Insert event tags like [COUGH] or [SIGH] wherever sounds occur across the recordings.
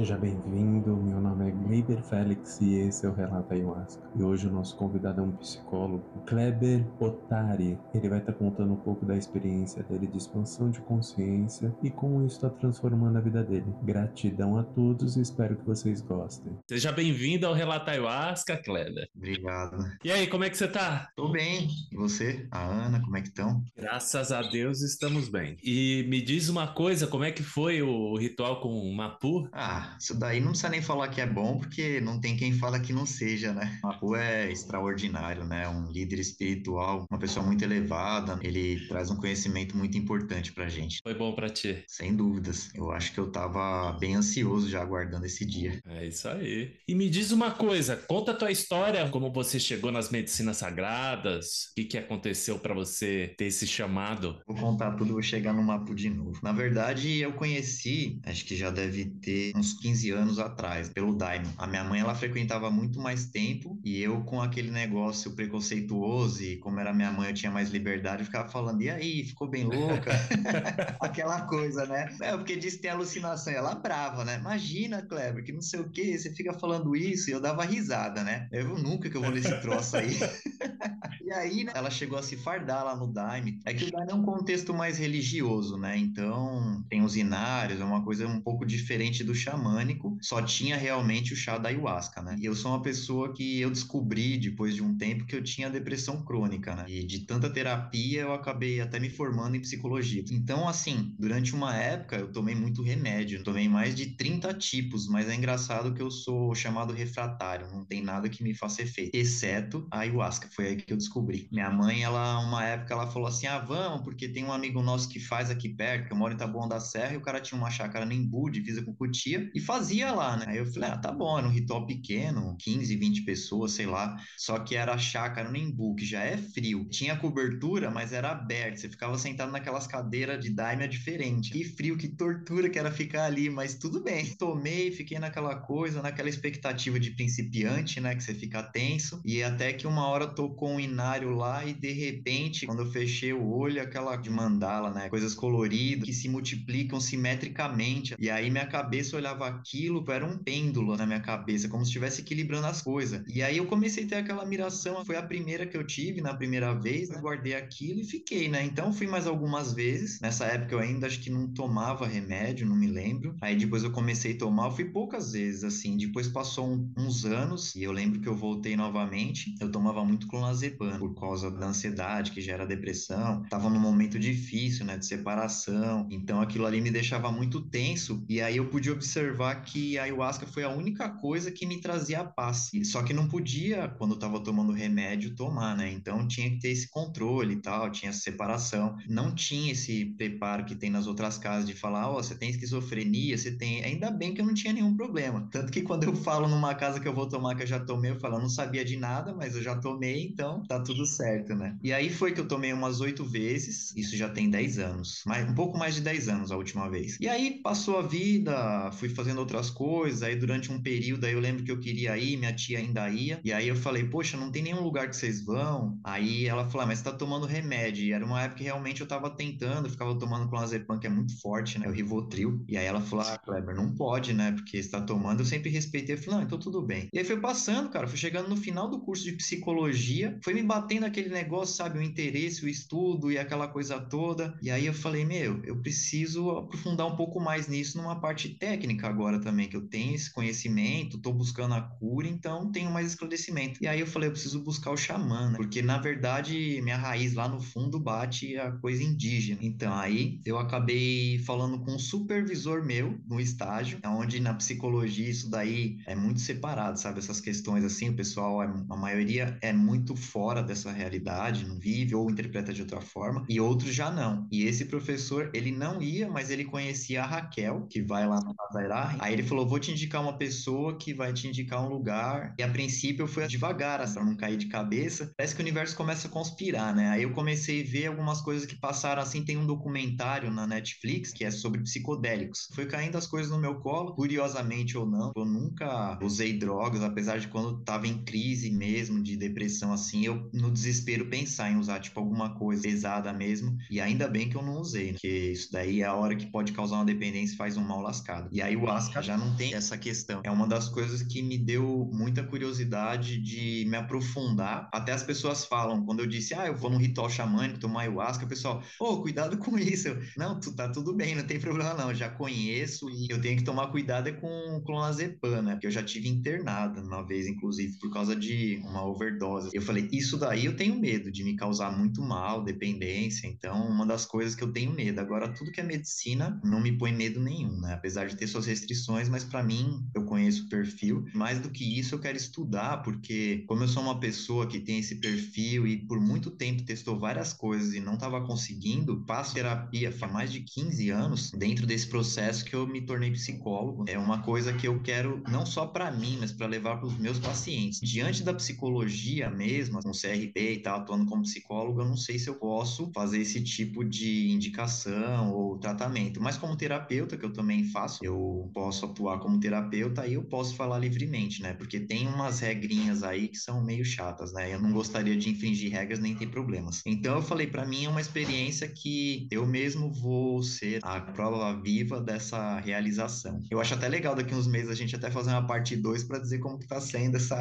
Seja bem-vindo, meu nome é Gleiber Félix e esse é o Relato Ayahuasca. E hoje o nosso convidado é um psicólogo, Kleber Otari. Ele vai estar contando um pouco da experiência dele de expansão de consciência e como isso está transformando a vida dele. Gratidão a todos e espero que vocês gostem. Seja bem-vindo ao Relato Ayahuasca, Kleber. Obrigado. E aí, como é que você tá? Tô bem. E você? A Ana, como é que estão? Graças a Deus estamos bem. E me diz uma coisa, como é que foi o ritual com o Mapu? Ah, isso daí não precisa nem falar que é bom, porque não tem quem fala que não seja, né? Mapu é extraordinário, né? Um líder espiritual, uma pessoa muito elevada, ele traz um conhecimento muito importante pra gente. Foi bom pra ti? Sem dúvidas. Eu acho que eu tava bem ansioso já aguardando esse dia. É isso aí. E me diz uma coisa, conta a tua história, como você chegou nas medicinas sagradas, o que, que aconteceu para você ter esse chamado? Vou contar tudo, vou chegar no Mapu de novo. Na verdade, eu conheci, acho que já deve ter uns 15 anos atrás, pelo Daimon. A minha mãe, ela frequentava muito mais tempo e eu com aquele negócio preconceituoso e como era minha mãe, eu tinha mais liberdade, eu ficava falando, e aí, ficou bem louca? [LAUGHS] Aquela coisa, né? É, porque disse que tem alucinação, e ela brava, né? Imagina, Kleber, que não sei o que, você fica falando isso, e eu dava risada, né? Eu nunca que eu vou nesse troço aí. [LAUGHS] e aí, né, ela chegou a se fardar lá no Daime. É que o Daime é um contexto mais religioso, né? Então, tem os inários, é uma coisa um pouco diferente do xamânico, só tinha realmente o chá da ayahuasca, né? E eu sou uma pessoa que eu descobri depois de um tempo que eu tinha depressão crônica, né? E de tanta terapia eu acabei até me formando em psicologia. Então, assim, durante uma época eu tomei muito remédio, tomei mais de 30 tipos, mas é engraçado que eu sou chamado refratário, não tem nada que me faça efeito, exceto a ayahuasca, foi aí que eu descobri. Minha mãe, ela, uma época, ela falou assim: ah, vamos, porque tem um amigo nosso que faz aqui perto, que eu moro em Taboão da Serra, e o cara tinha uma chácara nem Embu, divisa com Cutia, e fazia lá, né? Aí eu falei: ah, tá bom, era um ritual pequeno, 15, 20 pessoas, sei lá, só que era a chácara no Embu, que já é frio. Tinha cobertura, mas era aberto, você ficava sentado naquelas cadeiras de daime diferente. Que frio, que tortura que era ficar ali, mas tudo bem. Tomei, fiquei naquela coisa, naquela expectativa de principiante, né? Que você fica tenso, e até que uma hora tocou um inário lá e de repente, quando eu fechei o olho, aquela de mandala, né? Coisas coloridas que se multiplicam simetricamente. E aí minha cabeça olhava aquilo, era um pêndulo na minha cabeça, como se estivesse equilibrando as coisas. E aí eu comecei a ter aquela miração, foi a primeira que eu tive na primeira vez, eu guardei aquilo e fiquei, né? Então fui mais algumas vezes. Nessa época eu ainda acho que não tomava remédio, não me lembro. Aí depois eu comecei a tomar, eu fui poucas vezes, assim. Depois passou um, uns anos e eu lembro que eu voltei novamente. Eu tomava muito clonazepam por causa da ansiedade, que gera depressão. Tava num momento difícil, né, de separação. Então aquilo ali me deixava muito tenso. E aí eu pude observar que a ayahuasca foi a única coisa que me trazia paz. Só que não podia, quando eu tava tomando remédio, tomar, né? Então tinha que ter esse controle e tal, tinha essa separação. Não tinha esse preparo que tem nas outras casas de falar, ó, oh, você tem esquizofrenia, você tem. Ainda bem que eu não tinha nenhum problema. Tanto que quando eu falo numa casa que eu vou tomar que eu já tomei, eu falo, eu não sabia de nada, mas eu já tomei, então tá tudo certo, né? E aí foi que eu tomei umas oito vezes, isso já tem dez anos, mais, um pouco mais de dez anos a última vez. E aí passou a vida, fui fazendo outras coisas, aí durante um período aí eu lembro que eu queria ir, minha tia ainda ia, e aí eu falei, poxa, não tem nenhum lugar que vocês vão? Aí ela falou, ah, mas você tá tomando remédio, e era uma época que realmente eu tava tentando, eu ficava tomando clonazepam, que é muito forte, né, o Rivotril, e aí ela falou, ah, Kleber, não pode, né, porque você tá tomando, eu sempre respeitei, eu falei, não, então tudo bem. E aí foi passando, cara, fui chegando no final do curso de psicologia, foi me batendo aquele negócio, sabe, o interesse, o estudo e aquela coisa toda. E aí eu falei, meu, eu preciso aprofundar um pouco mais nisso numa parte técnica agora também, que eu tenho esse conhecimento, tô buscando a cura, então tenho mais esclarecimento. E aí eu falei, eu preciso buscar o xamã, né? Porque na verdade minha raiz lá no fundo bate a coisa indígena. Então aí eu acabei falando com um supervisor meu no estágio, onde na psicologia isso daí é muito separado, sabe? Essas questões assim, o pessoal, é, a maioria é muito fora dessa realidade, não vive ou interpreta de outra forma, e outros já não. E esse professor, ele não ia, mas ele conhecia a Raquel, que vai lá no Mazairá. Aí ele falou: vou te indicar uma pessoa que vai te indicar um lugar. E a princípio eu fui devagar, assim, pra não cair de cabeça. Parece que o universo começa a conspirar, né? Aí eu comecei a ver algumas coisas que passaram assim. Tem um documentário na Netflix que é sobre psicodélicos. Foi caindo as coisas no meu colo, curiosamente ou não. Eu nunca usei drogas, apesar de quando tava em crise mesmo, de depressão assim, eu no desespero pensar em usar tipo alguma coisa pesada mesmo. E ainda bem que eu não usei, né? porque isso daí é a hora que pode causar uma dependência e faz um mal lascado. E aí ayahuasca já não tem essa questão. É uma das coisas que me deu muita curiosidade de me aprofundar. Até as pessoas falam, quando eu disse, ah, eu vou num ritual xamânico, tomar ayahuasca, o pessoal, ô, oh, cuidado com isso. não, tu, tá tudo bem, não tem problema não, eu já conheço e eu tenho que tomar cuidado é com clonazepam, né? Porque eu já tive internada uma vez, inclusive, por causa de uma overdose. Eu falei, isso daí eu tenho medo de me causar muito mal, dependência. Então, uma das coisas que eu tenho medo. Agora, tudo que é medicina não me põe medo nenhum, né? Apesar de ter suas restrições, mas para mim, eu conheço o perfil. Mais do que isso, eu quero estudar, porque como eu sou uma pessoa que tem esse perfil e por muito tempo testou várias coisas e não estava conseguindo, faço terapia há mais de 15 anos, dentro desse processo que eu me tornei psicólogo. É uma coisa que eu quero não só para mim, mas para levar para os meus pacientes. Diante da psicologia mesmo, com CRP e tal, atuando como psicólogo, eu não sei se eu posso fazer esse tipo de indicação ou tratamento. Mas como terapeuta, que eu também faço, eu posso atuar como terapeuta e eu posso falar livremente, né? Porque tem umas regrinhas aí que são meio chatas, né? Eu não gostaria de infringir regras nem ter problemas. Então eu falei, para mim é uma experiência que eu mesmo vou ser a prova viva dessa realização. Eu acho até legal daqui uns meses a gente até fazer uma parte 2 para dizer como que tá sendo essa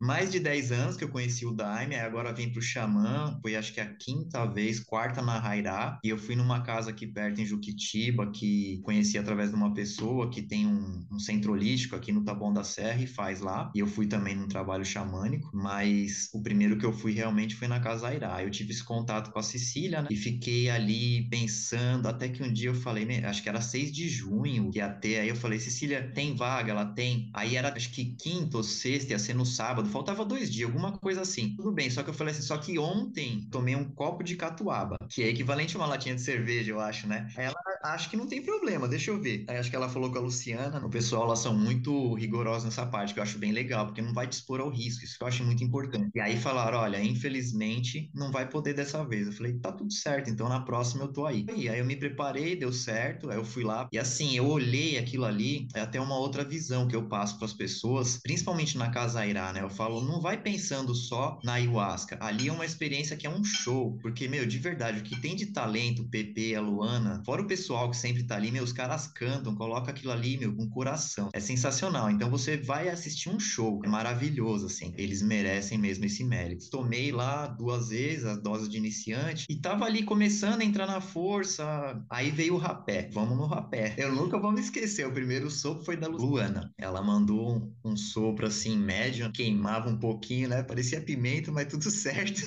mais de 10 anos que eu conheci o Daime, agora vim pro Xamã, foi acho que a quinta vez, quarta na Rairá, e eu fui numa casa aqui perto em Juquitiba que conheci através de uma pessoa que tem um, um centro holístico aqui no Taboão da Serra e faz lá. E eu fui também num trabalho xamânico, mas o primeiro que eu fui realmente foi na Casa Airá. Eu tive esse contato com a Cecília, né? E fiquei ali pensando, até que um dia eu falei, acho que era 6 de junho que ia ter, aí eu falei, Cecília, tem vaga? Ela tem. Aí era acho que quinta ou sexta, ia ser no sábado, faltava dois dias, alguma coisa assim. Tudo bem, só que eu falei assim, só que ontem tomei um copo de catuaba, que é equivalente a uma latinha de cerveja, eu acho, né? Ela acho que não tem problema, deixa eu ver. Aí acho que ela falou com a Luciana, o pessoal, elas são muito rigorosas nessa parte, que eu acho bem legal, porque não vai te expor ao risco, isso que eu acho muito importante. E aí falaram, olha, infelizmente não vai poder dessa vez. Eu falei, tá tudo certo, então na próxima eu tô aí. E aí eu me preparei, deu certo, aí eu fui lá. E assim, eu olhei aquilo ali, é até uma outra visão que eu passo para as pessoas, principalmente na Casa Airá, né? Eu falo, não vai pensando só na ayahuasca. Ali é uma experiência que é um show, porque, meu, de verdade, o que tem de talento, o PP, a Luana, fora o pessoal que sempre tá ali, meu, os caras cantam, coloca aquilo ali, meu, com coração. É sensacional. Então você vai assistir um show, é maravilhoso, assim. Eles merecem mesmo esse mérito. Tomei lá duas vezes a dose de iniciante e tava ali começando a entrar na força. Aí veio o rapé. Vamos no rapé. Eu nunca vou me esquecer. O primeiro sopro foi da Luana. Ela mandou um, um sopro assim, médio, queimava um pouquinho, né? Parecia pimenta, mas tudo [LAUGHS] certo.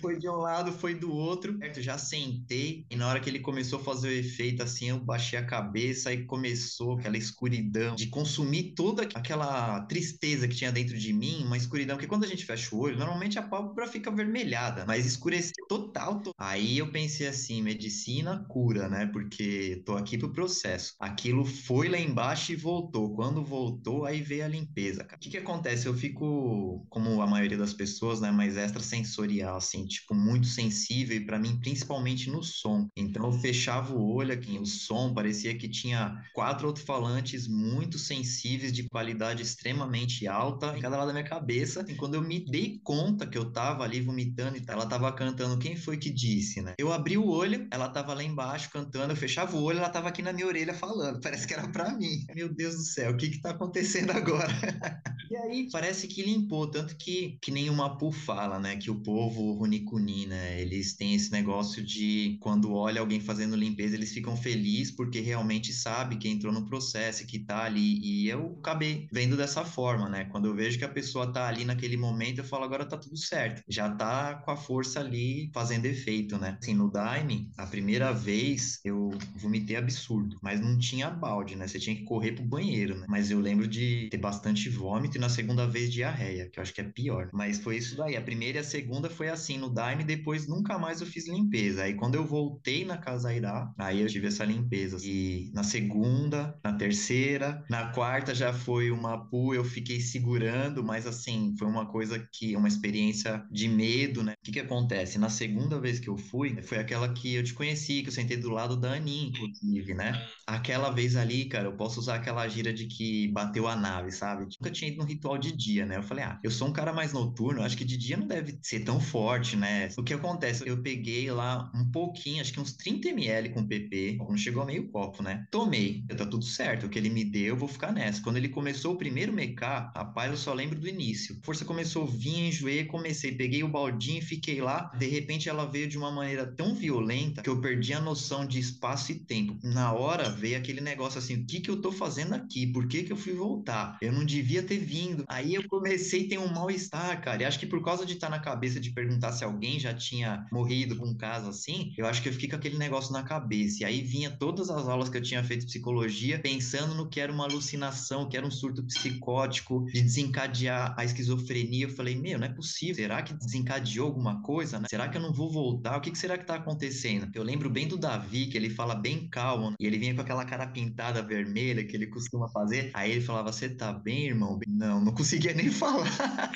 foi de um lado, foi do outro. Eu já sentei e na hora que ele começou a fazer o efeito assim, eu baixei a cabeça e começou aquela escuridão de consumir toda aquela tristeza que tinha dentro de mim, uma escuridão que quando a gente fecha o olho, normalmente a pálpebra fica avermelhada, mas escureceu total. To... Aí eu pensei assim, medicina cura, né? Porque tô aqui pro processo. Aquilo foi lá embaixo e voltou. Quando voltou, aí veio a limpeza. O que que acontece? Eu fico, como a maioria das pessoas, né, mais extrasensorial, assim, tipo, muito sensível e para mim, principalmente no som. Então eu fechava o olho aqui, o som parecia que tinha quatro alto-falantes muito sensíveis de qualidade extremamente alta em cada lado da minha cabeça. E quando eu me dei conta que eu tava ali vomitando e ela tava cantando Quem Foi Que Disse, né? Eu abri o olho, ela tava lá embaixo cantando, eu fechava o olho, ela tava aqui na minha orelha falando. Parece que era para mim. Meu Deus do céu, o que que tá acontecendo agora? [LAUGHS] e aí parece que limpou, tanto que que nem o Mapu fala, né, que o povo Runicuni, né, eles têm esse negócio de quando olha alguém fazendo limpeza, eles ficam felizes porque realmente sabe que entrou no processo, que tá ali. E eu acabei vendo dessa forma, né? Quando eu vejo que a pessoa tá ali naquele momento, eu falo, agora tá tudo certo. Já tá com a força ali fazendo efeito, né? Assim, no Daime, a primeira vez eu vomitei absurdo, mas não tinha balde, né? Você tinha que correr pro banheiro, né? Mas eu lembro de ter bastante vômito e na segunda vez diarreia, que eu acho que é pior. Mas foi isso daí. A primeira e a segunda foi assim no Daime, depois nunca mais eu fiz limpeza. Aí quando eu voltei na Casa Irá, aí eu tive essa limpeza. E na segunda, na terceira, na quarta já foi uma pu, eu fiquei segurando, mas assim, foi uma coisa que, uma experiência de medo, né? O que que acontece? Na segunda vez que eu fui, foi aquela que eu te conheci, que eu sentei do lado da Aninha, inclusive, né? Aquela vez ali, cara, eu posso usar aquela gira de que bateu a nave, sabe? Nunca tinha ido um ritual de dia, né? Eu falei, ah, eu sou um cara mais noturno, acho que de dia não deve ser tão forte, né? O que acontece? Eu peguei lá um pouquinho, acho que uns 30 ml com PP, não chegou a meio copo, né? Tomei, tá tudo certo, o que ele me deu, eu vou ficar nessa. Quando ele começou o primeiro mecar, rapaz, eu só lembro do início. A força começou a vir, enjoei, comecei, peguei o baldinho, fiquei lá, de repente ela veio de uma maneira tão violenta que eu perdi a noção de espaço e tempo. Na hora veio aquele negócio assim, o que que eu tô fazendo aqui? Por que que eu fui voltar? Eu não devia ter vindo. Aí eu comecei a ter um mal-estar, cara. E acho que por causa de estar tá na cabeça de perguntar se alguém já tinha morrido com um caso assim, eu acho que eu fiquei com aquele negócio na cabeça. E aí vinha todas as aulas que eu tinha feito de psicologia pensando no que era uma alucinação, que era um surto psicótico, de desencadear a esquizofrenia. Eu falei, meu, não é possível. Será que desencadeou alguma coisa, né? Será que eu não vou voltar? O que, que será que tá acontecendo? Eu lembro bem do Davi, que ele fala bem calmo, e ele vinha com aquela cara pintada vermelha que ele costuma fazer. Aí ele falava: Você tá bem, irmão? Não, não conseguia nem [LAUGHS] falar.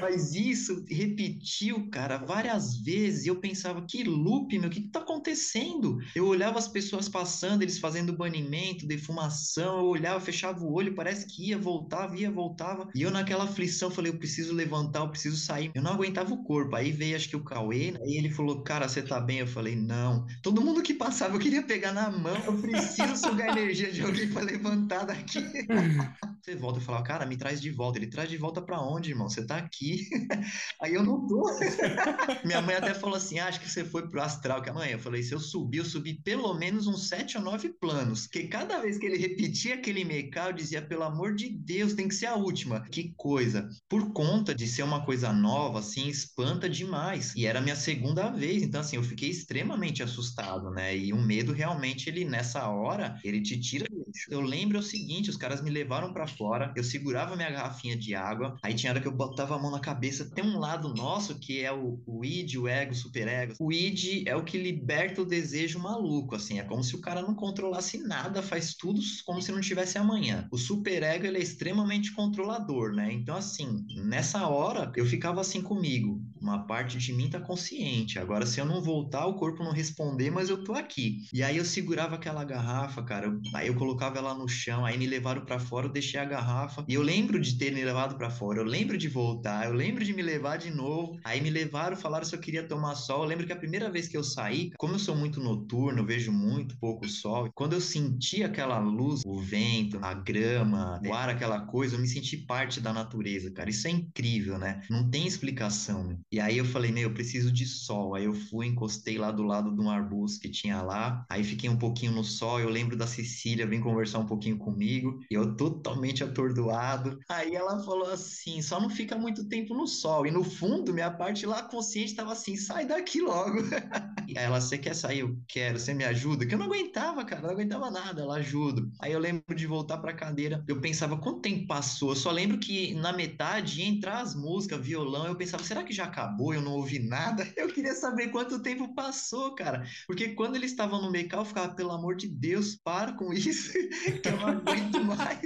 Mas isso repetiu, cara, várias vezes. E eu pensava, que loop, meu, o que, que tá acontecendo? Eu olhava as pessoas passando, eles fazendo banimento, defumação, eu olhava, fechava o olho, parece que ia, voltava, ia, voltava. E eu naquela aflição falei, eu preciso levantar, eu preciso sair. Eu não aguentava o corpo. Aí veio, acho que o Cauê, aí ele falou, cara, você tá bem? Eu falei, não. Todo mundo que passava, eu queria pegar na mão, eu preciso sugar energia de alguém pra levantar daqui. [LAUGHS] você volta e fala, cara, me traz de volta. Ele traz de volta para onde, irmão? Você tá aqui. [LAUGHS] Aí eu não tô. [LAUGHS] Minha mãe até falou assim: ah, acho que você foi pro astral. Que amanhã eu falei: se eu subir, eu subi pelo menos uns sete ou nove planos. Porque cada vez que ele repetia aquele mecal, eu dizia: pelo amor de Deus, tem que ser a última. Que coisa. Por conta de ser uma coisa nova, assim, espanta demais. E era minha segunda vez. Então, assim, eu fiquei extremamente assustado, né? E o medo realmente, ele nessa hora, ele te tira eu lembro o seguinte, os caras me levaram para fora, eu segurava minha garrafinha de água, aí tinha hora que eu botava a mão na cabeça. Tem um lado nosso que é o, o id, o ego, o superego. O id é o que liberta o desejo maluco, assim, é como se o cara não controlasse nada, faz tudo como se não tivesse amanhã. O superego, ele é extremamente controlador, né? Então, assim, nessa hora, eu ficava assim comigo. Uma parte de mim tá consciente. Agora, se eu não voltar, o corpo não responder, mas eu tô aqui. E aí eu segurava aquela garrafa, cara, aí eu colocava ela no chão, aí me levaram para fora, eu deixei a garrafa. E eu lembro de ter me levado para fora, eu lembro de voltar, eu lembro de me levar de novo. Aí me levaram, falaram se eu queria tomar sol. Eu lembro que a primeira vez que eu saí, como eu sou muito noturno, vejo muito pouco sol, quando eu senti aquela luz, o vento, a grama, o ar, aquela coisa, eu me senti parte da natureza, cara. Isso é incrível, né? Não tem explicação. E aí eu falei, meu, eu preciso de sol. Aí eu fui, encostei lá do lado de um arbusto que tinha lá. Aí fiquei um pouquinho no sol. Eu lembro da Cecília, vem conversar um pouquinho comigo, e eu totalmente atordoado. Aí ela falou assim: só não fica muito tempo no sol. E no fundo, minha parte lá consciente estava assim: sai daqui logo. [LAUGHS] e ela, você quer sair? Eu quero, você me ajuda? Que eu não aguentava, cara, não aguentava nada. Ela ajuda. Aí eu lembro de voltar pra cadeira, eu pensava, quanto tempo passou? Eu só lembro que na metade ia entrar as músicas, violão, eu pensava, será que já acabou? Eu não ouvi nada. [LAUGHS] Eu queria saber quanto tempo passou, cara. Porque quando eles estavam no mecal, eu ficava, pelo amor de Deus, para com isso. [LAUGHS] que eu não aguento mais.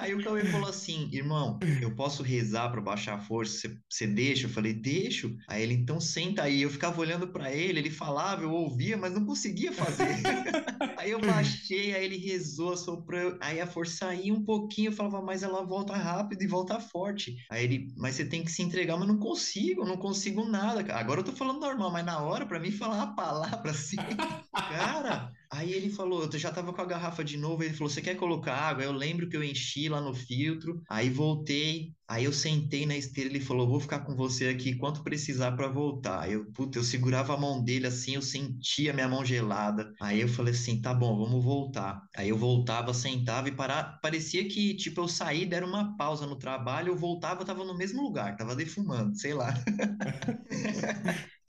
Aí o Cauê falou assim, irmão, eu posso rezar para baixar a força? Você deixa? Eu falei, deixo. Aí ele, então senta aí. Eu ficava olhando para ele, ele falava, eu ouvia, mas não conseguia fazer. [LAUGHS] aí eu baixei, aí ele rezou, soprou. Aí a força saía um pouquinho, eu falava, mas ela volta rápido e volta forte. Aí ele, mas você tem que se entregar, mas não consigo, não consigo nada. Agora eu tô falando normal, mas na hora, para mim, falar a palavra assim, [LAUGHS] cara. Aí ele falou, eu já tava com a garrafa de novo, ele falou, você quer colocar água? Eu lembro que eu enchi lá no filtro, aí voltei, aí eu sentei na esteira, ele falou, vou ficar com você aqui quanto precisar para voltar. Eu, puta, eu segurava a mão dele assim, eu sentia minha mão gelada. Aí eu falei assim, tá bom, vamos voltar. Aí eu voltava, sentava e parar, parecia que, tipo, eu saí, deram uma pausa no trabalho, eu voltava, eu tava no mesmo lugar, tava defumando, sei lá. [LAUGHS]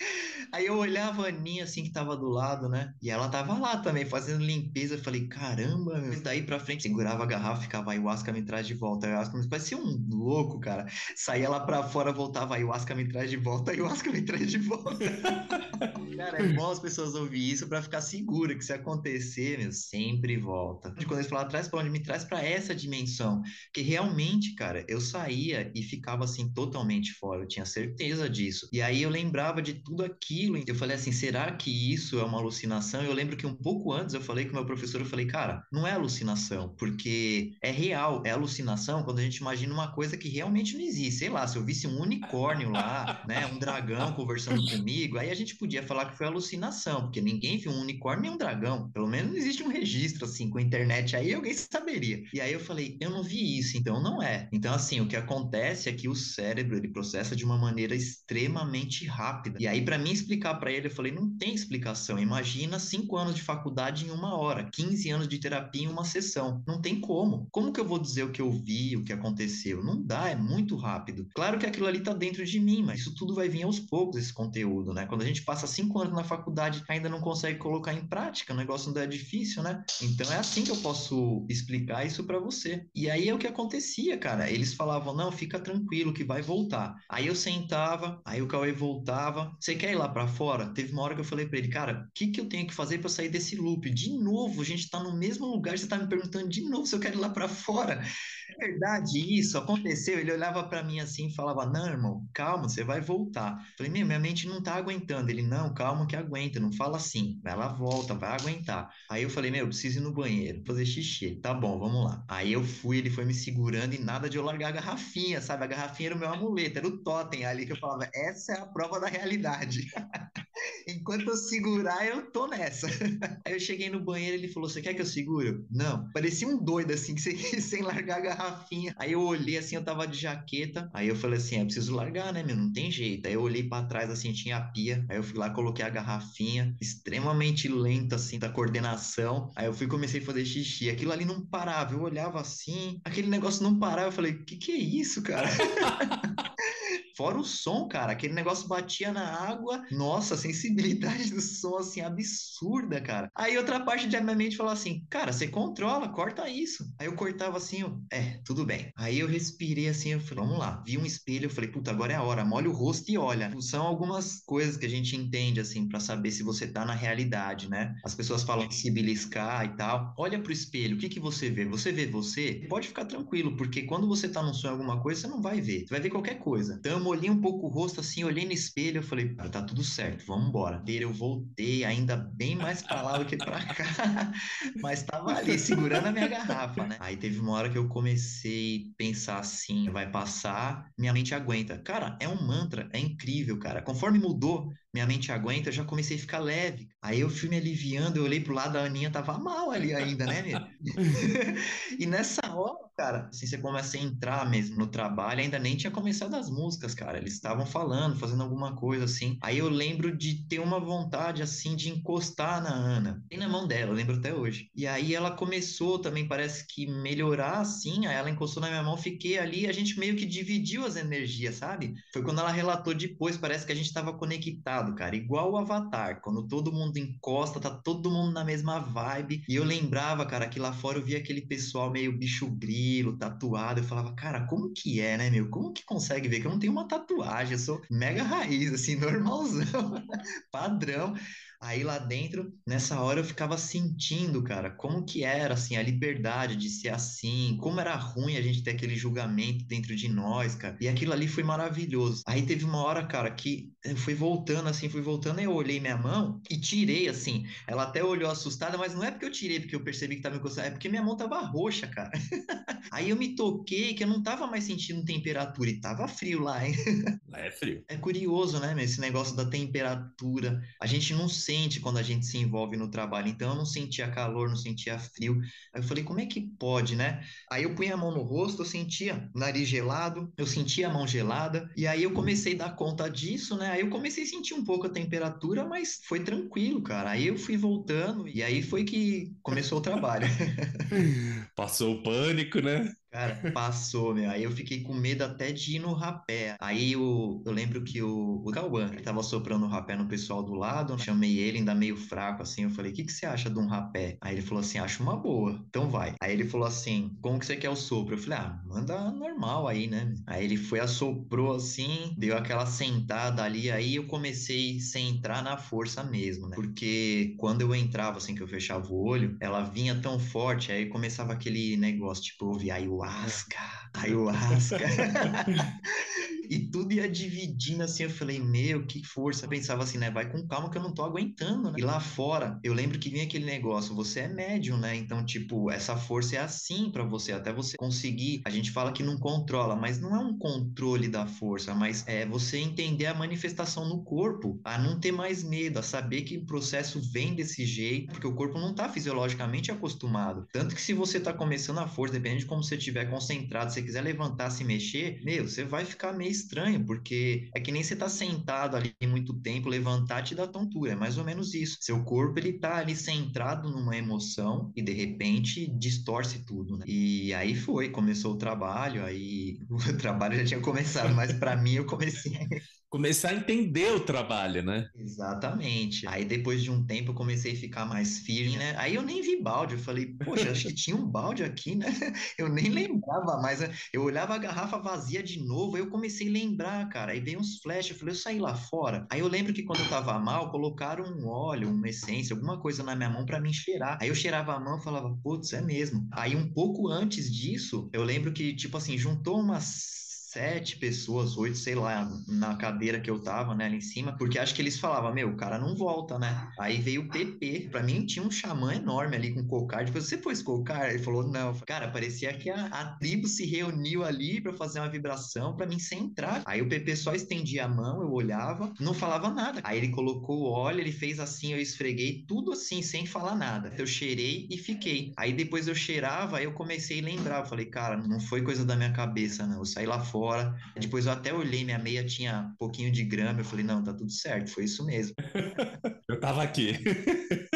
Aí eu olhava a Aninha, assim, que tava do lado, né? E ela tava lá também, fazendo limpeza. Eu falei, caramba, meu. Daí pra frente, segurava a garrafa, ficava, ayahuasca me traz de volta. Ayahuasca me parecia um louco, cara. Saía lá pra fora, voltava, ayahuasca me traz de volta, ayahuasca me traz de volta. [LAUGHS] cara, é bom as pessoas ouvir isso pra ficar segura que se acontecer, meu, sempre volta. Quando eles falaram, traz pra onde? Me traz pra essa dimensão. Porque realmente, cara, eu saía e ficava assim, totalmente fora. Eu tinha certeza disso. E aí eu lembrava de tudo aquilo aquilo. Eu falei assim, será que isso é uma alucinação? Eu lembro que um pouco antes eu falei com o meu professor, eu falei, cara, não é alucinação, porque é real, é alucinação quando a gente imagina uma coisa que realmente não existe. Sei lá, se eu visse um unicórnio lá, [LAUGHS] né, um dragão conversando comigo, aí a gente podia falar que foi alucinação, porque ninguém viu um unicórnio nem um dragão. Pelo menos não existe um registro assim com a internet aí, alguém saberia. E aí eu falei, eu não vi isso, então não é. Então assim, o que acontece é que o cérebro ele processa de uma maneira extremamente rápida. E aí para mim explicar para ele, eu falei, não tem explicação. Imagina cinco anos de faculdade em uma hora, 15 anos de terapia em uma sessão. Não tem como. Como que eu vou dizer o que eu vi, o que aconteceu? Não dá, é muito rápido. Claro que aquilo ali tá dentro de mim, mas isso tudo vai vir aos poucos, esse conteúdo, né? Quando a gente passa cinco anos na faculdade, ainda não consegue colocar em prática, o negócio não é difícil, né? Então é assim que eu posso explicar isso para você. E aí é o que acontecia, cara. Eles falavam, não, fica tranquilo que vai voltar. Aí eu sentava, aí o Cauê voltava. Você quer ir lá para fora? Teve uma hora que eu falei para ele, cara, o que, que eu tenho que fazer para sair desse loop? De novo, a gente tá no mesmo lugar, você tá me perguntando de novo se eu quero ir lá para fora. É verdade isso, aconteceu. Ele olhava para mim assim e falava, não, irmão, calma, você vai voltar. Falei, minha mente não tá aguentando. Ele, não, calma que aguenta, não fala assim. Ela volta, vai aguentar. Aí eu falei, meu, eu preciso ir no banheiro, fazer xixi. Tá bom, vamos lá. Aí eu fui, ele foi me segurando e nada de eu largar a garrafinha, sabe? A garrafinha era o meu amuleto, era o totem ali que eu falava, essa é a prova da realidade. [LAUGHS] Enquanto eu segurar, eu tô nessa. [LAUGHS] Aí eu cheguei no banheiro, ele falou: Você quer que eu seguro? Não. Parecia um doido, assim, [LAUGHS] sem, sem largar a garrafinha. Aí eu olhei assim, eu tava de jaqueta. Aí eu falei assim: É preciso largar, né, meu? Não tem jeito. Aí eu olhei para trás, assim, tinha a pia. Aí eu fui lá, coloquei a garrafinha, extremamente lenta, assim, da coordenação. Aí eu fui comecei a fazer xixi. Aquilo ali não parava. Eu olhava assim, aquele negócio não parava. Eu falei: Que que é isso, cara? [LAUGHS] Fora o som, cara, aquele negócio batia na água. Nossa, a sensibilidade do som, assim, absurda, cara. Aí outra parte da minha mente falou assim: Cara, você controla, corta isso. Aí eu cortava assim, ó, é, tudo bem. Aí eu respirei assim, eu falei: Vamos lá. Vi um espelho, eu falei: Puta, agora é a hora. Molha o rosto e olha. São algumas coisas que a gente entende, assim, para saber se você tá na realidade, né? As pessoas falam se beliscar e tal. Olha pro espelho, o que que você vê? Você vê você? Pode ficar tranquilo, porque quando você tá num sonho alguma coisa, você não vai ver. Você vai ver qualquer coisa. Então eu molhei um pouco o rosto assim, olhei no espelho, eu falei, tá tudo certo, vamos embora. Eu voltei ainda bem mais pra lá do que pra cá, [LAUGHS] mas tava ali segurando a minha garrafa, né? Aí teve uma hora que eu comecei a pensar assim, vai passar, minha mente aguenta. Cara, é um mantra, é incrível, cara. Conforme mudou, minha mente aguenta, eu já comecei a ficar leve. Aí eu fui me aliviando, eu olhei pro lado, a Aninha tava mal ali ainda, né, [LAUGHS] e nessa hora, cara, assim, você começa a entrar mesmo no trabalho, ainda nem tinha começado as músicas, cara. Eles estavam falando, fazendo alguma coisa assim. Aí eu lembro de ter uma vontade, assim, de encostar na Ana. Tem na mão dela, eu lembro até hoje. E aí ela começou também, parece que melhorar, assim. Aí ela encostou na minha mão, fiquei ali, a gente meio que dividiu as energias, sabe? Foi quando ela relatou depois, parece que a gente tava conectado, cara. Igual o Avatar, quando todo mundo encosta, tá todo mundo na mesma vibe. E eu lembrava, cara, que lá fora eu via aquele pessoal meio bicho grilo, tatuado. Eu falava, cara, como que é, né, meu? Como que consegue ver que eu não tenho uma tatuagem? Eu sou mega raiz, assim, [LAUGHS] normalzão, padrão. Aí lá dentro, nessa hora eu ficava sentindo, cara, como que era assim a liberdade de ser assim, como era ruim a gente ter aquele julgamento dentro de nós, cara. E aquilo ali foi maravilhoso. Aí teve uma hora, cara, que eu fui voltando assim, fui voltando, e eu olhei minha mão e tirei assim. Ela até olhou assustada, mas não é porque eu tirei porque eu percebi que tava me encostando, é porque minha mão tava roxa, cara. [LAUGHS] Aí eu me toquei que eu não tava mais sentindo temperatura e tava frio lá, hein? É frio. É curioso, né, esse negócio da temperatura. A gente não sente quando a gente se envolve no trabalho. Então eu não sentia calor, não sentia frio. Aí eu falei, como é que pode, né? Aí eu punha a mão no rosto, eu sentia nariz gelado, eu sentia a mão gelada. E aí eu comecei a dar conta disso, né? Aí eu comecei a sentir um pouco a temperatura, mas foi tranquilo, cara. Aí eu fui voltando e aí foi que começou o trabalho. [LAUGHS] Passou o pânico, né? Cara, passou, meu. Aí eu fiquei com medo até de ir no rapé. Aí eu, eu lembro que o, o Cauã, ele tava soprando o rapé no pessoal do lado, né? chamei ele, ainda meio fraco, assim. Eu falei, o que, que você acha de um rapé? Aí ele falou assim, acho uma boa. Então vai. Aí ele falou assim, como que você quer o sopro? Eu falei, ah, manda normal aí, né? Aí ele foi, assoprou assim, deu aquela sentada ali. Aí eu comecei a entrar na força mesmo, né? Porque quando eu entrava, assim, que eu fechava o olho, ela vinha tão forte, aí começava aquele negócio, tipo, eu ouvia, aí o ayahuasca, ayahuasca. [LAUGHS] e tudo ia dividindo assim. Eu falei, meu, que força. Eu pensava assim, né? Vai com calma que eu não tô aguentando, né? E lá fora, eu lembro que vinha aquele negócio, você é médium, né? Então, tipo, essa força é assim para você, até você conseguir. A gente fala que não controla, mas não é um controle da força, mas é você entender a manifestação no corpo, a não ter mais medo, a saber que o processo vem desse jeito, porque o corpo não tá fisiologicamente acostumado. Tanto que se você tá começando a força, dependendo de como você estiver concentrado, se quiser levantar, se mexer, meu, você vai ficar meio estranho, porque é que nem você tá sentado ali muito tempo, levantar te dá tontura, é mais ou menos isso. Seu corpo, ele tá ali centrado numa emoção e de repente distorce tudo, né? E aí foi, começou o trabalho, aí [LAUGHS] o trabalho já tinha começado, mas para mim eu comecei começar a entender o trabalho, né? Exatamente. Aí depois de um tempo eu comecei a ficar mais firme, né? Aí eu nem vi balde, eu falei, poxa, acho que tinha um balde aqui, né? [LAUGHS] Eu nem lembrava mais. Eu olhava a garrafa vazia de novo, aí eu comecei a lembrar, cara. Aí veio uns flashes, eu falei, eu saí lá fora. Aí eu lembro que quando eu tava mal, colocaram um óleo, uma essência, alguma coisa na minha mão para mim cheirar. Aí eu cheirava a mão e falava, putz, é mesmo. Aí um pouco antes disso, eu lembro que, tipo assim, juntou umas sete pessoas, oito, sei lá, na cadeira que eu tava, né, ali em cima, porque acho que eles falavam, meu, o cara não volta, né? Aí veio o PP, pra mim tinha um xamã enorme ali com cocar, depois você pôs cocar? Ele falou, não. Cara, parecia que a, a tribo se reuniu ali para fazer uma vibração para mim centrar. Aí o PP só estendia a mão, eu olhava, não falava nada. Aí ele colocou o óleo, ele fez assim, eu esfreguei, tudo assim, sem falar nada. Eu cheirei e fiquei. Aí depois eu cheirava, aí eu comecei a lembrar, eu falei, cara, não foi coisa da minha cabeça, não. Eu saí lá fora fora. Depois eu até olhei, minha meia tinha um pouquinho de grama. Eu falei, não, tá tudo certo, foi isso mesmo. [LAUGHS] eu tava aqui. [LAUGHS]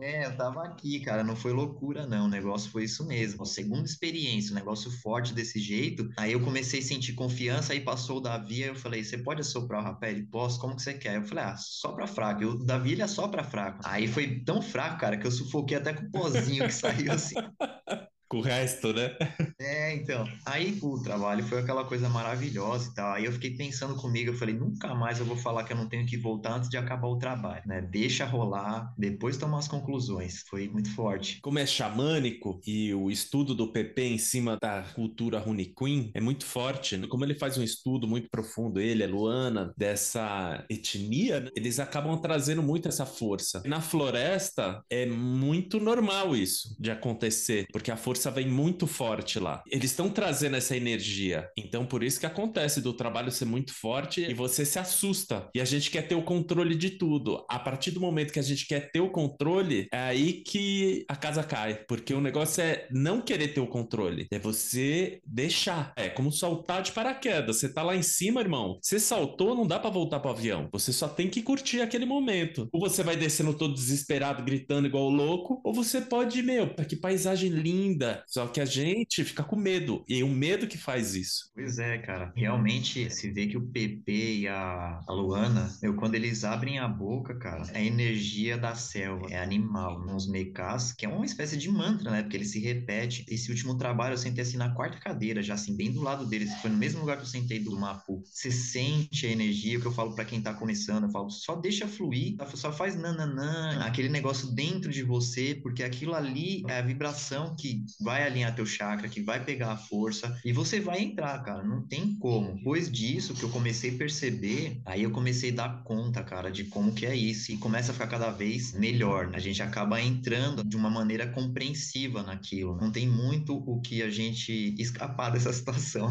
É, eu tava aqui, cara, não foi loucura, não. O negócio foi isso mesmo. A segunda experiência, um negócio forte desse jeito. Aí eu comecei a sentir confiança, aí passou o Davi, aí eu falei: você pode assoprar o rapé? Ele, posso, como que você quer? Eu falei, ah, só pra fraco. E o Davi, ele é só pra fraco. Aí foi tão fraco, cara, que eu sufoquei até com o pozinho que saiu assim. [LAUGHS] com o resto, né? [LAUGHS] É, então. Aí o trabalho foi aquela coisa maravilhosa e tal. Aí eu fiquei pensando comigo, eu falei, nunca mais eu vou falar que eu não tenho que voltar antes de acabar o trabalho, né? Deixa rolar, depois tomar as conclusões. Foi muito forte. Como é xamânico e o estudo do PP em cima da cultura Runiquim é muito forte, né? como ele faz um estudo muito profundo, ele, a Luana, dessa etnia, né? eles acabam trazendo muito essa força. Na floresta é muito normal isso de acontecer, porque a força força vem muito forte lá. Eles estão trazendo essa energia. Então, por isso que acontece do trabalho ser muito forte e você se assusta. E a gente quer ter o controle de tudo. A partir do momento que a gente quer ter o controle, é aí que a casa cai. Porque o negócio é não querer ter o controle. É você deixar. É como saltar de paraquedas. Você tá lá em cima, irmão. Você saltou, não dá para voltar pro avião. Você só tem que curtir aquele momento. Ou você vai descendo todo desesperado, gritando igual louco, ou você pode, meu, que paisagem linda vida. Só que a gente fica com medo. E é o medo que faz isso. Pois é, cara. Realmente se vê que o PP e a, a Luana, eu, quando eles abrem a boca, cara, é energia da selva, é animal. Uns mecás, que é uma espécie de mantra, né? Porque ele se repete. Esse último trabalho eu sentei assim na quarta cadeira, já assim, bem do lado deles. Foi no mesmo lugar que eu sentei do Mapu. Você sente a energia, o que eu falo para quem tá começando, eu falo, só deixa fluir, só faz nananã, aquele negócio dentro de você, porque aquilo ali é a vibração que vai alinhar teu chakra, que vai pegar a força e você vai entrar, cara. Não tem como. Depois disso que eu comecei a perceber, aí eu comecei a dar conta, cara, de como que é isso e começa a ficar cada vez melhor. A gente acaba entrando de uma maneira compreensiva naquilo. Não tem muito o que a gente escapar [LAUGHS] dessa situação.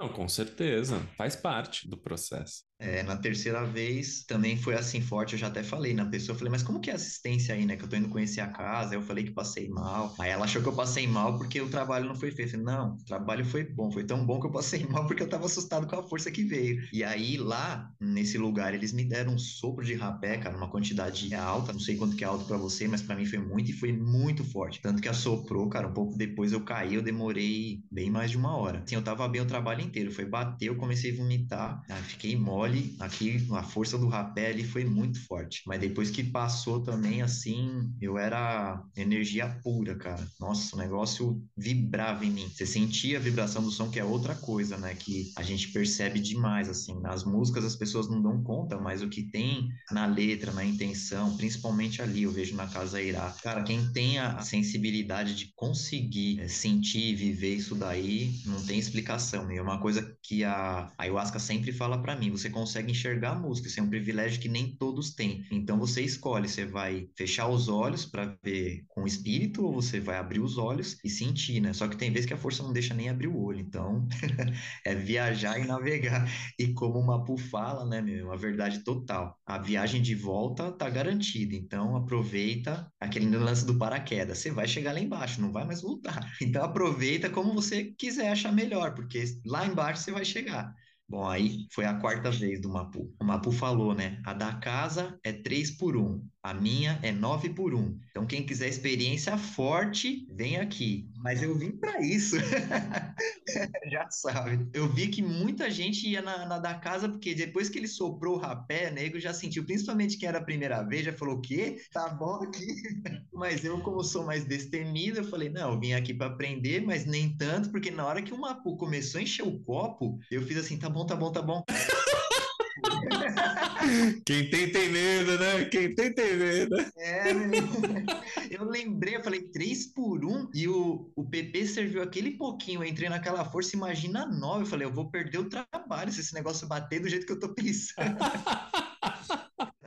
Não, com certeza. Faz parte do processo. É, na terceira vez também foi assim forte, eu já até falei na pessoa, eu falei, mas como que é assistência aí, né? Que eu tô indo conhecer a casa, eu falei que passei mal. Aí ela achou que eu passei mal porque o trabalho não foi feito. Eu falei, não, o trabalho foi bom, foi tão bom que eu passei [LAUGHS] mal porque eu tava assustado com a força que veio. E aí lá, nesse lugar, eles me deram um sopro de rapé, cara, uma quantidade alta, não sei quanto que é alto para você, mas para mim foi muito e foi muito forte. Tanto que assoprou, cara, um pouco depois eu caí, eu demorei bem mais de uma hora. Assim, eu tava bem o trabalho inteiro, foi bater, eu comecei a vomitar, fiquei mole escolhe, aqui a força do rapé ali foi muito forte. Mas depois que passou também, assim, eu era energia pura, cara. Nossa, o negócio vibrava em mim. Você sentia a vibração do som, que é outra coisa, né? Que a gente percebe demais, assim. Nas músicas as pessoas não dão conta, mas o que tem na letra, na intenção, principalmente ali, eu vejo na Casa Irá. Cara, quem tem a sensibilidade de conseguir é, sentir e viver isso daí, não tem explicação. E é uma coisa que a ayahuasca sempre fala para mim: você consegue enxergar a música, isso é um privilégio que nem todos têm. Então você escolhe, você vai fechar os olhos para ver com o espírito ou você vai abrir os olhos e sentir, né? Só que tem vezes que a força não deixa nem abrir o olho, então [LAUGHS] é viajar e navegar. E como o Mapu fala, né, meu, é uma verdade total. A viagem de volta tá garantida, então aproveita aquele lance do paraquedas. Você vai chegar lá embaixo, não vai mais voltar. [LAUGHS] Então aproveita como você quiser achar melhor, porque lá embaixo você vai chegar. Bom, aí foi a quarta vez do Mapu. O Mapu falou, né? A da casa é 3 por 1. A minha é 9 por 1. Então, quem quiser experiência forte, vem aqui. Mas eu vim para isso. [LAUGHS] Já sabe. Eu vi que muita gente ia na, na, da casa, porque depois que ele soprou o rapé, nego já sentiu, principalmente quem era a primeira vez, já falou: o quê? Tá bom aqui. [LAUGHS] mas eu, como sou mais destemido, eu falei: não, eu vim aqui para aprender, mas nem tanto, porque na hora que o Mapu começou a encher o copo, eu fiz assim: tá bom, tá bom, tá bom. [LAUGHS] Quem tem, tem medo, né? Quem tem, tem medo. É, eu lembrei, eu falei 3 por 1 e o, o PP serviu aquele pouquinho. Eu entrei naquela força, imagina 9. Eu falei, eu vou perder o trabalho se esse negócio bater do jeito que eu tô pensando. [LAUGHS]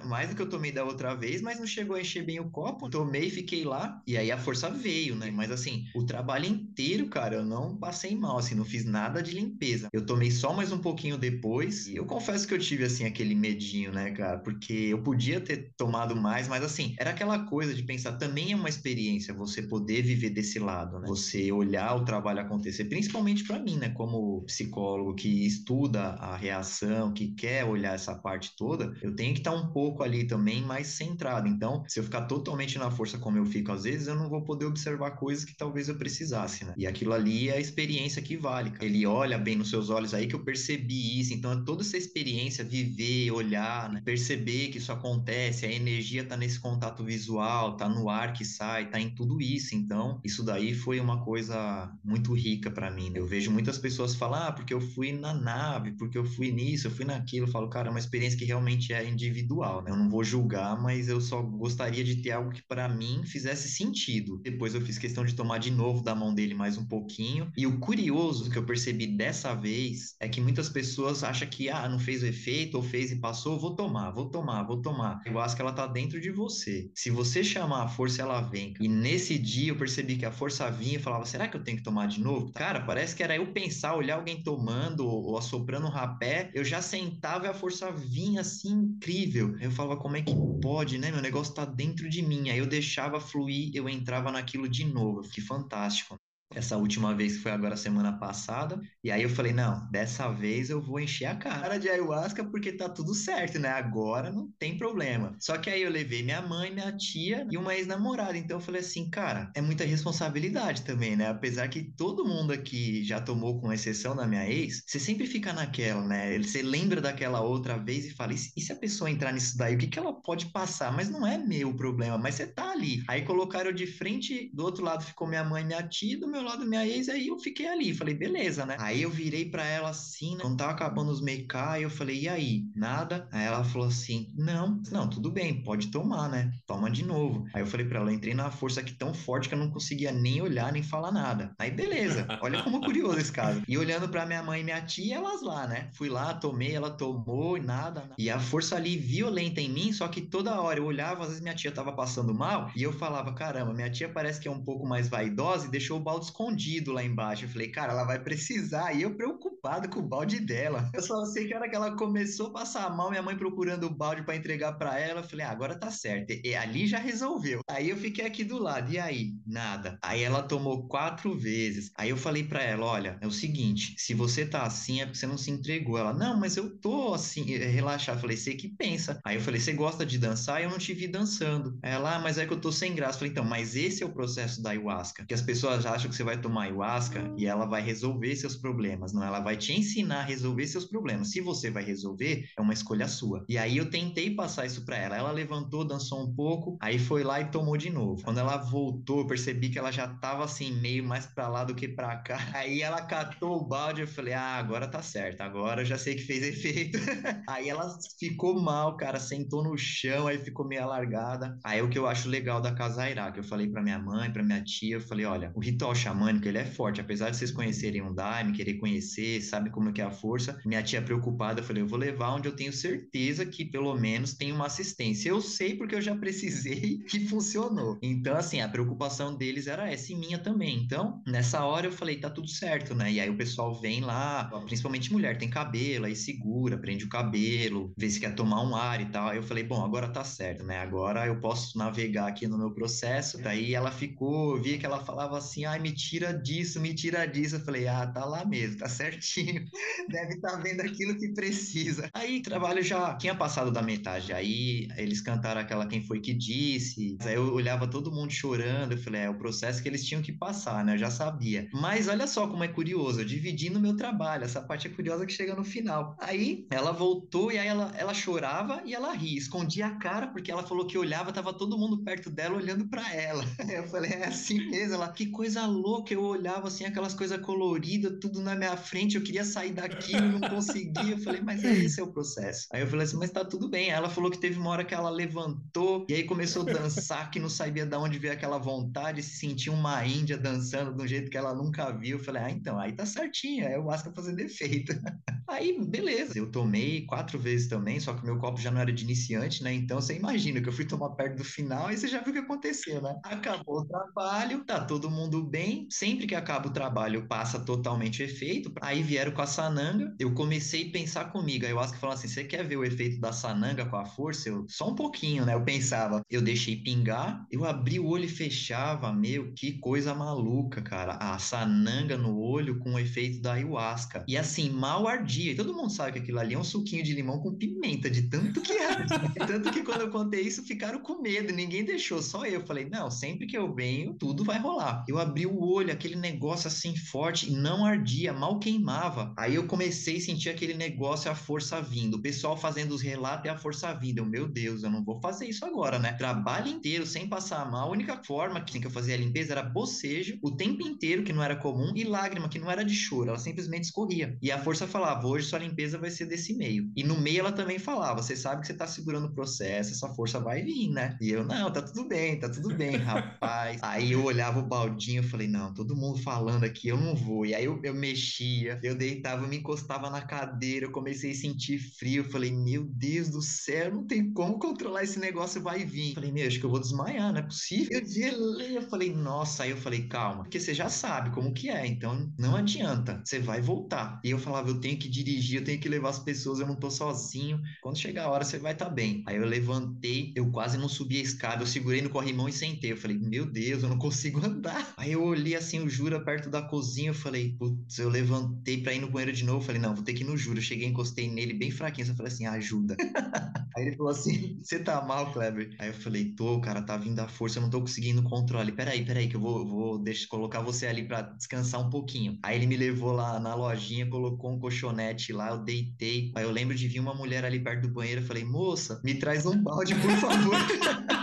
mais do que eu tomei da outra vez, mas não chegou a encher bem o copo. Tomei, fiquei lá, e aí a força veio, né? Mas assim, o trabalho inteiro, cara, eu não passei mal, assim, não fiz nada de limpeza. Eu tomei só mais um pouquinho depois, e eu confesso que eu tive, assim, aquele medinho, né, cara? Porque eu podia ter tomado mais, mas assim, era aquela coisa de pensar, também é uma experiência você poder viver desse lado, né? Você olhar o trabalho acontecer, principalmente para mim, né, como psicólogo que estuda a reação, que quer olhar essa parte toda, eu tenho que estar um pouco ali também mais centrado. Então, se eu ficar totalmente na força como eu fico às vezes, eu não vou poder observar coisas que talvez eu precisasse, né? E aquilo ali é a experiência que vale. Cara. Ele olha bem nos seus olhos aí que eu percebi isso. Então, é toda essa experiência, viver, olhar, né? perceber que isso acontece, a energia tá nesse contato visual, tá no ar que sai, tá em tudo isso. Então, isso daí foi uma coisa muito rica para mim. Né? Eu vejo muitas pessoas falar, ah, porque eu fui na nave, porque eu fui nisso, eu fui naquilo. Eu falo, cara, é uma experiência que realmente é individual, né? Eu não vou julgar, mas eu só gostaria de ter algo que para mim fizesse sentido. Depois eu fiz questão de tomar de novo da mão dele mais um pouquinho. E o curioso que eu percebi dessa vez é que muitas pessoas acham que ah, não fez o efeito ou fez e passou, vou tomar, vou tomar, vou tomar. Eu acho que ela tá dentro de você. Se você chamar a força, ela vem. E nesse dia eu percebi que a força vinha e falava: será que eu tenho que tomar de novo? Cara, parece que era eu pensar, olhar alguém tomando ou assoprando um rapé, eu já sentava e a força vinha assim incrível. Eu falava, como é que pode, né? Meu negócio tá dentro de mim. Aí eu deixava fluir, eu entrava naquilo de novo. Que fantástico essa última vez que foi agora semana passada. E aí eu falei, não, dessa vez eu vou encher a cara de ayahuasca porque tá tudo certo, né? Agora não tem problema. Só que aí eu levei minha mãe, minha tia e uma ex-namorada. Então eu falei assim, cara, é muita responsabilidade também, né? Apesar que todo mundo aqui já tomou, com exceção da minha ex, você sempre fica naquela, né? Você lembra daquela outra vez e fala, e se a pessoa entrar nisso daí, o que, que ela pode passar? Mas não é meu problema, mas você tá ali. Aí colocaram de frente, do outro lado ficou minha mãe e minha tia, do meu lado minha ex, aí eu fiquei ali, falei, beleza, né? Aí eu virei para ela assim, né? quando tava acabando os make eu falei, e aí? Nada? Aí ela falou assim, não, não, tudo bem, pode tomar, né? Toma de novo. Aí eu falei para ela, entrei na força aqui tão forte que eu não conseguia nem olhar, nem falar nada. Aí beleza, [LAUGHS] olha como curioso esse caso. E olhando para minha mãe e minha tia, elas lá, né? Fui lá, tomei, ela tomou e nada, nada. E a força ali violenta em mim, só que toda hora eu olhava, às vezes minha tia tava passando mal, e eu falava, caramba, minha tia parece que é um pouco mais vaidosa e deixou o balde escondido lá embaixo. Eu falei, cara, ela vai precisar. E eu preocupado com o balde dela. Eu só sei que a hora que ela começou a passar a mão, minha mãe procurando o balde para entregar para ela, eu falei, ah, agora tá certo. E ali já resolveu. Aí eu fiquei aqui do lado. E aí? Nada. Aí ela tomou quatro vezes. Aí eu falei para ela, olha, é o seguinte, se você tá assim é porque você não se entregou. Ela, não, mas eu tô assim, eh, relaxar. Eu falei, você que pensa. Aí eu falei, você gosta de dançar? Eu não te vi dançando. Ela, ah, mas é que eu tô sem graça. Eu falei, então, mas esse é o processo da ayahuasca. Que as pessoas acham que você vai tomar ayahuasca e ela vai resolver seus problemas, não? Ela vai te ensinar a resolver seus problemas. Se você vai resolver, é uma escolha sua. E aí eu tentei passar isso para ela. Ela levantou, dançou um pouco, aí foi lá e tomou de novo. Quando ela voltou, eu percebi que ela já tava assim, meio mais para lá do que para cá. [LAUGHS] Aí ela catou o balde, eu falei: "Ah, agora tá certo. Agora eu já sei que fez efeito". [LAUGHS] aí ela ficou mal, cara, sentou no chão, aí ficou meio alargada. Aí o que eu acho legal da casa Airá, que eu falei para minha mãe, para minha tia, eu falei: "Olha, o ritual xamânico, ele é forte, apesar de vocês conhecerem um daime, querer conhecer, sabe como que é a força". Minha tia preocupada, eu falei: "Eu vou levar onde eu tenho certeza que pelo menos tem uma assistência. Eu sei porque eu já precisei que [LAUGHS] funcionou". Então, assim, a preocupação deles era essa e minha também. Então, nessa hora eu falei: "Tá tudo certo, né?". E aí o pessoal vem lá, principalmente mulher, tem cabelo, aí segura, prende o cabelo, vê se quer tomar um ar e tal. Aí eu falei: "Bom, agora tá certo, né? Agora eu posso navegar aqui no meu processo". Daí ela ficou, via que ela falava assim: "Ai, me tira disso, me tira disso". Eu falei: "Ah, tá lá mesmo, tá certinho. [LAUGHS] Deve estar tá vendo aquilo que precisa". Aí trabalho já tinha passado da metade. Aí eles cantaram aquela quem foi que disse. Aí eu olhava todo mundo chorando, eu falei: "É o processo que eles tinham que passar, né? Eu já sabia". Mas olha só como é curioso, eu dividi no meu trabalho. Essa parte é curiosa que chega no final. Aí ela voltou e aí ela, ela chorava e ela ria, escondia a cara porque ela falou que olhava, tava todo mundo perto dela olhando para ela. [LAUGHS] Eu falei: "É assim mesmo". Ela: "Que coisa louca". Eu olhava assim aquelas coisas coloridas, tudo na minha frente, eu queria sair daquilo, não conseguia. Eu falei: "Mas esse é o processo". Aí eu falei assim: "Mas tá tudo bem". Aí ela falou que teve uma hora que ela levantou e aí começou a dançar, que não sabia de onde veio aquela vontade, se sentia uma índia dançando de um jeito que ela nunca viu. Eu falei: "Ah, então, aí tá certinho, é o Asca fazendo efeito". [LAUGHS] Aí, beleza. Eu tomei quatro vezes também, só que meu copo já não era de iniciante, né? Então você imagina que eu fui tomar perto do final e você já viu o que aconteceu, né? Acabou o trabalho, tá todo mundo bem. Sempre que acaba o trabalho, passa totalmente o efeito. Aí vieram com a sananga. Eu comecei a pensar comigo. Aí eu acho que falou assim: você quer ver o efeito da sananga com a força? Eu, só um pouquinho, né? Eu pensava, eu deixei pingar, eu abri o olho e fechava. Meu, que coisa maluca, cara. A sananga no olho com o efeito da ayahuasca. E assim, mal ardia. E todo mundo sabe que aquilo ali é um suquinho de limão com pimenta, de tanto que arde. [LAUGHS] tanto que quando eu contei isso, ficaram com medo. Ninguém deixou, só eu. Falei, não, sempre que eu venho, tudo vai rolar. Eu abri o olho, aquele negócio assim forte, não ardia, mal queimava. Aí eu comecei a sentir aquele negócio, a força vindo. O pessoal fazendo os relatos e a força vindo. Eu, meu Deus, eu não vou fazer isso agora, né? Trabalho inteiro, sem passar mal. A única forma que eu fazia a limpeza era bocejo, o tempo inteiro, que não era comum, e lágrima, que não era de choro. Ela simplesmente escorria. E a força falava, hoje sua limpeza vai ser desse meio. E no meio ela também falava, você sabe que você tá segurando o processo, essa força vai vir, né? E eu, não, tá tudo bem, tá tudo bem, rapaz. Aí eu olhava o baldinho, eu falei, não, todo mundo falando aqui, eu não vou. E aí eu, eu mexia, eu deitava, eu me encostava na cadeira, eu comecei a sentir frio, eu falei, meu Deus do céu, não tem como controlar esse negócio, vai vir. Eu falei, meu, acho que eu vou desmaiar, não é possível. Eu gelei, eu falei, nossa, aí eu falei, calma, porque você já sabe como que é, então não adianta, você vai voltar. E eu falava, eu tenho que dirigir, eu tenho que levar as pessoas, eu não tô sozinho. Quando chegar a hora, você vai estar tá bem. Aí eu levantei, eu quase não subi a escada, eu segurei no corrimão e sentei. Eu falei, meu Deus, eu não consigo andar. Aí eu olhei assim o Jura perto da cozinha, eu falei, putz, eu levantei pra ir no banheiro de novo. Falei, não, vou ter que ir no Jura. Eu cheguei, encostei nele bem fraquinho, eu falei assim, ajuda. [LAUGHS] Aí ele falou assim: Você tá mal, Kleber? Aí eu falei: Tô, cara, tá vindo a força, eu não tô conseguindo controle. Peraí, peraí, que eu vou, vou deixa, colocar você ali pra descansar um pouquinho. Aí ele me levou lá na lojinha, colocou um colchonete lá, eu deitei. Aí eu lembro de vir uma mulher ali perto do banheiro, eu falei: Moça, me traz um balde, por favor. [LAUGHS]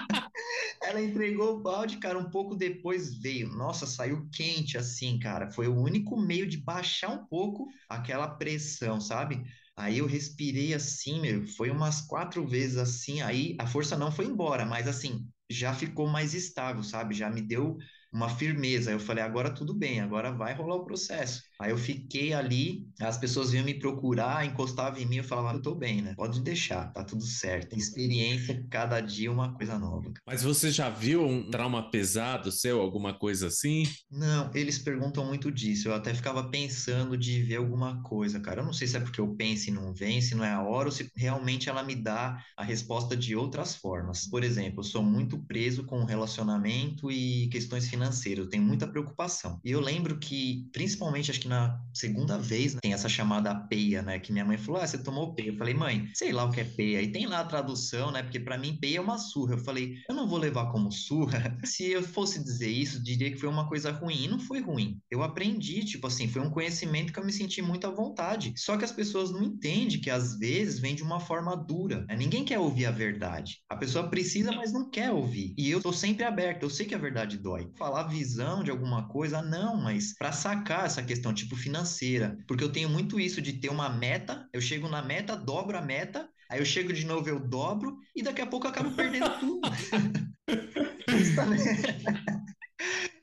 Ela entregou o balde, cara, um pouco depois veio. Nossa, saiu quente assim, cara. Foi o único meio de baixar um pouco aquela pressão, sabe? Aí eu respirei assim, meu, foi umas quatro vezes assim, aí a força não foi embora, mas assim, já ficou mais estável, sabe? Já me deu uma firmeza. Eu falei, agora tudo bem, agora vai rolar o processo. Aí eu fiquei ali, as pessoas vinham me procurar, encostavam em mim, eu falava, eu tô bem, né? Pode deixar, tá tudo certo. Experiência, cada dia uma coisa nova. Mas você já viu um trauma pesado seu, alguma coisa assim? Não, eles perguntam muito disso. Eu até ficava pensando de ver alguma coisa, cara. Eu não sei se é porque eu penso e não vem, se não é a hora, ou se realmente ela me dá a resposta de outras formas. Por exemplo, eu sou muito preso com relacionamento e questões financeiras, eu tenho muita preocupação. E eu lembro que, principalmente, acho que que na segunda vez né, tem essa chamada peia, né? Que minha mãe falou: Ah, você tomou peia. Eu falei, mãe, sei lá o que é peia. E tem lá a tradução, né? Porque para mim peia é uma surra. Eu falei, eu não vou levar como surra. [LAUGHS] Se eu fosse dizer isso, diria que foi uma coisa ruim. E não foi ruim. Eu aprendi, tipo assim, foi um conhecimento que eu me senti muito à vontade. Só que as pessoas não entendem que às vezes vem de uma forma dura. Né? Ninguém quer ouvir a verdade. A pessoa precisa, mas não quer ouvir. E eu tô sempre aberto. Eu sei que a verdade dói. Falar visão de alguma coisa, não, mas para sacar essa questão, tipo, financeira. Porque eu tenho muito isso de ter uma meta, eu chego na meta, dobro a meta, aí eu chego de novo, eu dobro, e daqui a pouco eu acabo perdendo [LAUGHS] tudo. [LAUGHS]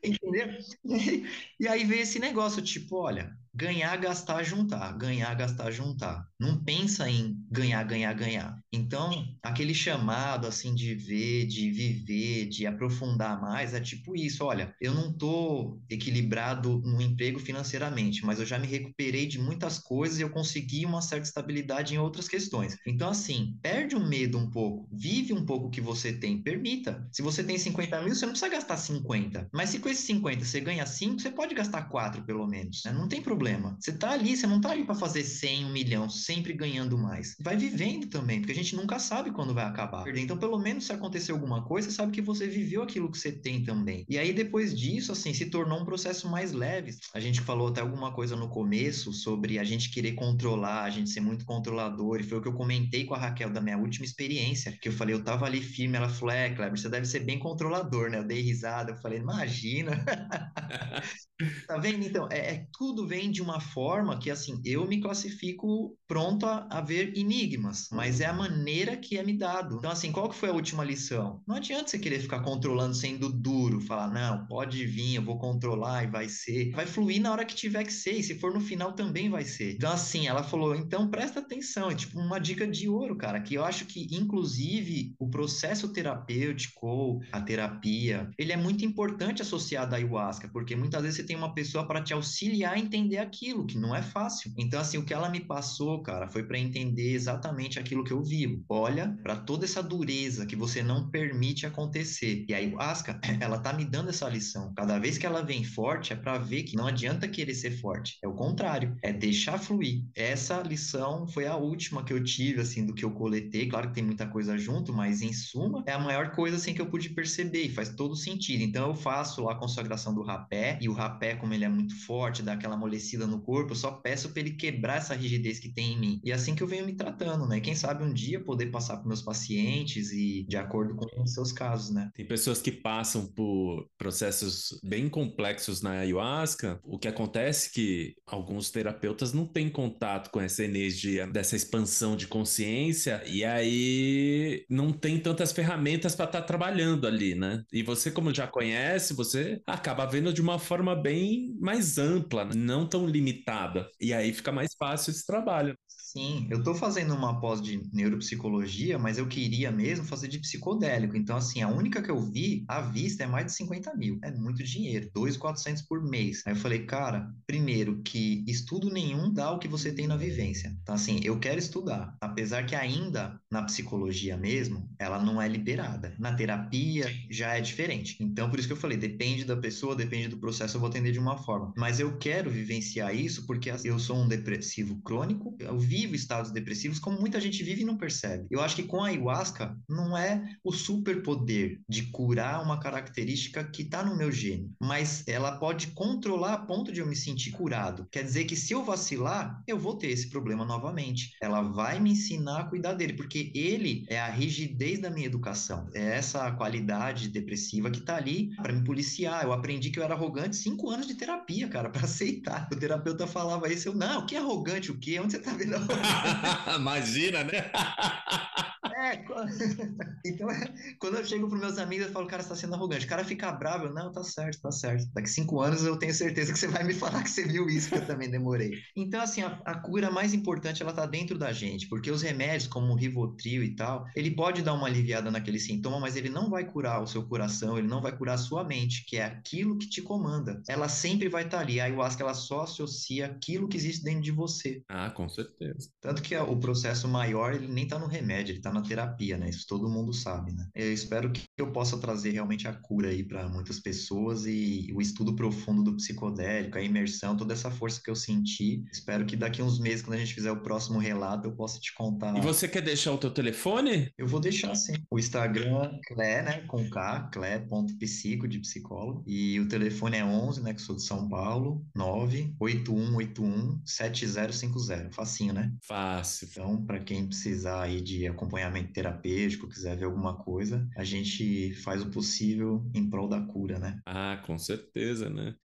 Entendeu? E aí veio esse negócio, tipo, olha, ganhar, gastar, juntar, ganhar, gastar, juntar. Não pensa em ganhar, ganhar, ganhar. Então, aquele chamado assim de ver, de viver, de aprofundar mais, é tipo isso, olha, eu não tô equilibrado no emprego financeiramente, mas eu já me recuperei de muitas coisas e eu consegui uma certa estabilidade em outras questões. Então, assim, perde o medo um pouco, vive um pouco o que você tem, permita. Se você tem 50 mil, você não precisa gastar 50. Mas se com esses 50 você ganha 5, você pode gastar 4 pelo menos, né? Não tem problema problema. Você tá ali, você não tá ali para fazer 100, um milhão, sempre ganhando mais. Vai vivendo também, porque a gente nunca sabe quando vai acabar. Então, pelo menos se acontecer alguma coisa, você sabe que você viveu aquilo que você tem também. E aí, depois disso, assim, se tornou um processo mais leve. A gente falou até alguma coisa no começo sobre a gente querer controlar, a gente ser muito controlador, e foi o que eu comentei com a Raquel da minha última experiência, que eu falei, eu tava ali firme, ela falou, é, Kleber, você deve ser bem controlador, né? Eu dei risada, eu falei, imagina. [LAUGHS] tá vendo? Então, é, é tudo vem de uma forma que, assim, eu me classifico pronto a, a, ver enigmas, mas é a maneira que é me dado. Então, assim, qual que foi a última lição? Não adianta você querer ficar controlando sendo duro, falar, não, pode vir, eu vou controlar e vai ser. Vai fluir na hora que tiver que ser, e se for no final também vai ser. Então, assim, ela falou, então presta atenção, é tipo uma dica de ouro, cara, que eu acho que, inclusive, o processo terapêutico, a terapia, ele é muito importante associado à ayahuasca, porque muitas vezes você tem uma pessoa para te auxiliar a entender aquilo, que não é fácil. Então, assim, o que ela me passou, cara, foi para entender exatamente aquilo que eu vivo. Olha para toda essa dureza que você não permite acontecer. E aí, Asca, [LAUGHS] ela tá me dando essa lição. Cada vez que ela vem forte, é para ver que não adianta querer ser forte. É o contrário, é deixar fluir. Essa lição foi a última que eu tive, assim, do que eu coletei. Claro que tem muita coisa junto, mas em suma, é a maior coisa, assim, que eu pude perceber e faz todo sentido. Então, eu faço a consagração do rapé, e o rapé, como ele é muito forte, dá aquela amolecida no corpo, eu só peço para ele quebrar essa rigidez que tem em mim. E é assim que eu venho me tratando, né? Quem sabe um dia poder passar para meus pacientes e de acordo com os seus casos, né? Tem pessoas que passam por processos bem complexos na ayahuasca. O que acontece é que alguns terapeutas não têm contato com essa energia dessa expansão de consciência e aí não tem tantas ferramentas para estar tá trabalhando ali, né? E você, como já conhece, você acaba vendo de uma forma bem mais ampla, não tão limitada. E aí fica mais fácil esse trabalho. Sim, eu estou fazendo uma pós de neuropsicologia, mas eu queria mesmo fazer de psicodélico. Então, assim, a única que eu vi à vista é mais de 50 mil. É muito dinheiro, 2.400 por mês. Aí eu falei, cara, primeiro que estudo nenhum dá o que você tem na vivência. Então, assim, eu quero estudar. Apesar que ainda na psicologia mesmo, ela não é liberada. Na terapia já é diferente. Então, por isso que eu falei, depende da pessoa, depende do processo, eu vou atender de uma forma. Mas eu quero vivenciar isso porque eu sou um depressivo crônico, eu vi vive estados depressivos como muita gente vive e não percebe. Eu acho que com a ayahuasca não é o superpoder de curar uma característica que está no meu gene, mas ela pode controlar a ponto de eu me sentir curado. Quer dizer que se eu vacilar, eu vou ter esse problema novamente. Ela vai me ensinar a cuidar dele, porque ele é a rigidez da minha educação. É essa qualidade depressiva que está ali para me policiar. Eu aprendi que eu era arrogante cinco anos de terapia, cara, para aceitar. O terapeuta falava isso, eu, não, que arrogante, o quê? Onde você tá vendo [LAUGHS] Imagina, né? [LAUGHS] É, [LAUGHS] então, quando eu chego para meus amigos, eu falo, cara, você tá sendo arrogante. O cara fica bravo, eu, não, tá certo, tá certo. Daqui cinco anos eu tenho certeza que você vai me falar que você viu isso, que eu também demorei. Então, assim, a, a cura mais importante, ela tá dentro da gente, porque os remédios, como o Rivotril e tal, ele pode dar uma aliviada naquele sintoma, mas ele não vai curar o seu coração, ele não vai curar a sua mente, que é aquilo que te comanda. Ela sempre vai estar tá ali. A ayahuasca, ela só associa aquilo que existe dentro de você. Ah, com certeza. Tanto que o processo maior, ele nem tá no remédio, ele tá na terapia terapia, né? Isso todo mundo sabe, né? Eu espero que eu possa trazer realmente a cura aí para muitas pessoas e o estudo profundo do psicodélico, a imersão, toda essa força que eu senti. Espero que daqui uns meses, quando a gente fizer o próximo relato, eu possa te contar. E você quer deixar o teu telefone? Eu vou deixar sim. O Instagram, Clé, né? Com K, clé.psico de psicólogo. E o telefone é 11, né? Que sou de São Paulo, 98181 7050. Facinho, né? Fácil. Então, para quem precisar aí de acompanhamento terapêutico, quiser ver alguma coisa, a gente faz o possível em prol da cura, né? Ah, com certeza, né?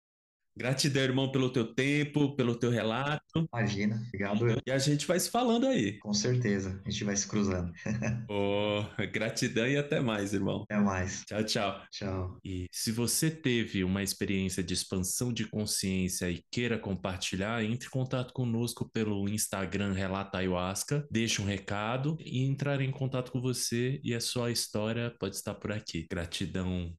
Gratidão, irmão, pelo teu tempo, pelo teu relato. Imagina, obrigado. E a gente vai se falando aí. Com certeza, a gente vai se cruzando. [LAUGHS] oh, gratidão e até mais, irmão. Até mais. Tchau, tchau. Tchau. E se você teve uma experiência de expansão de consciência e queira compartilhar, entre em contato conosco pelo Instagram Relata Ayahuasca, deixe um recado e entrar em contato com você e a sua história pode estar por aqui. Gratidão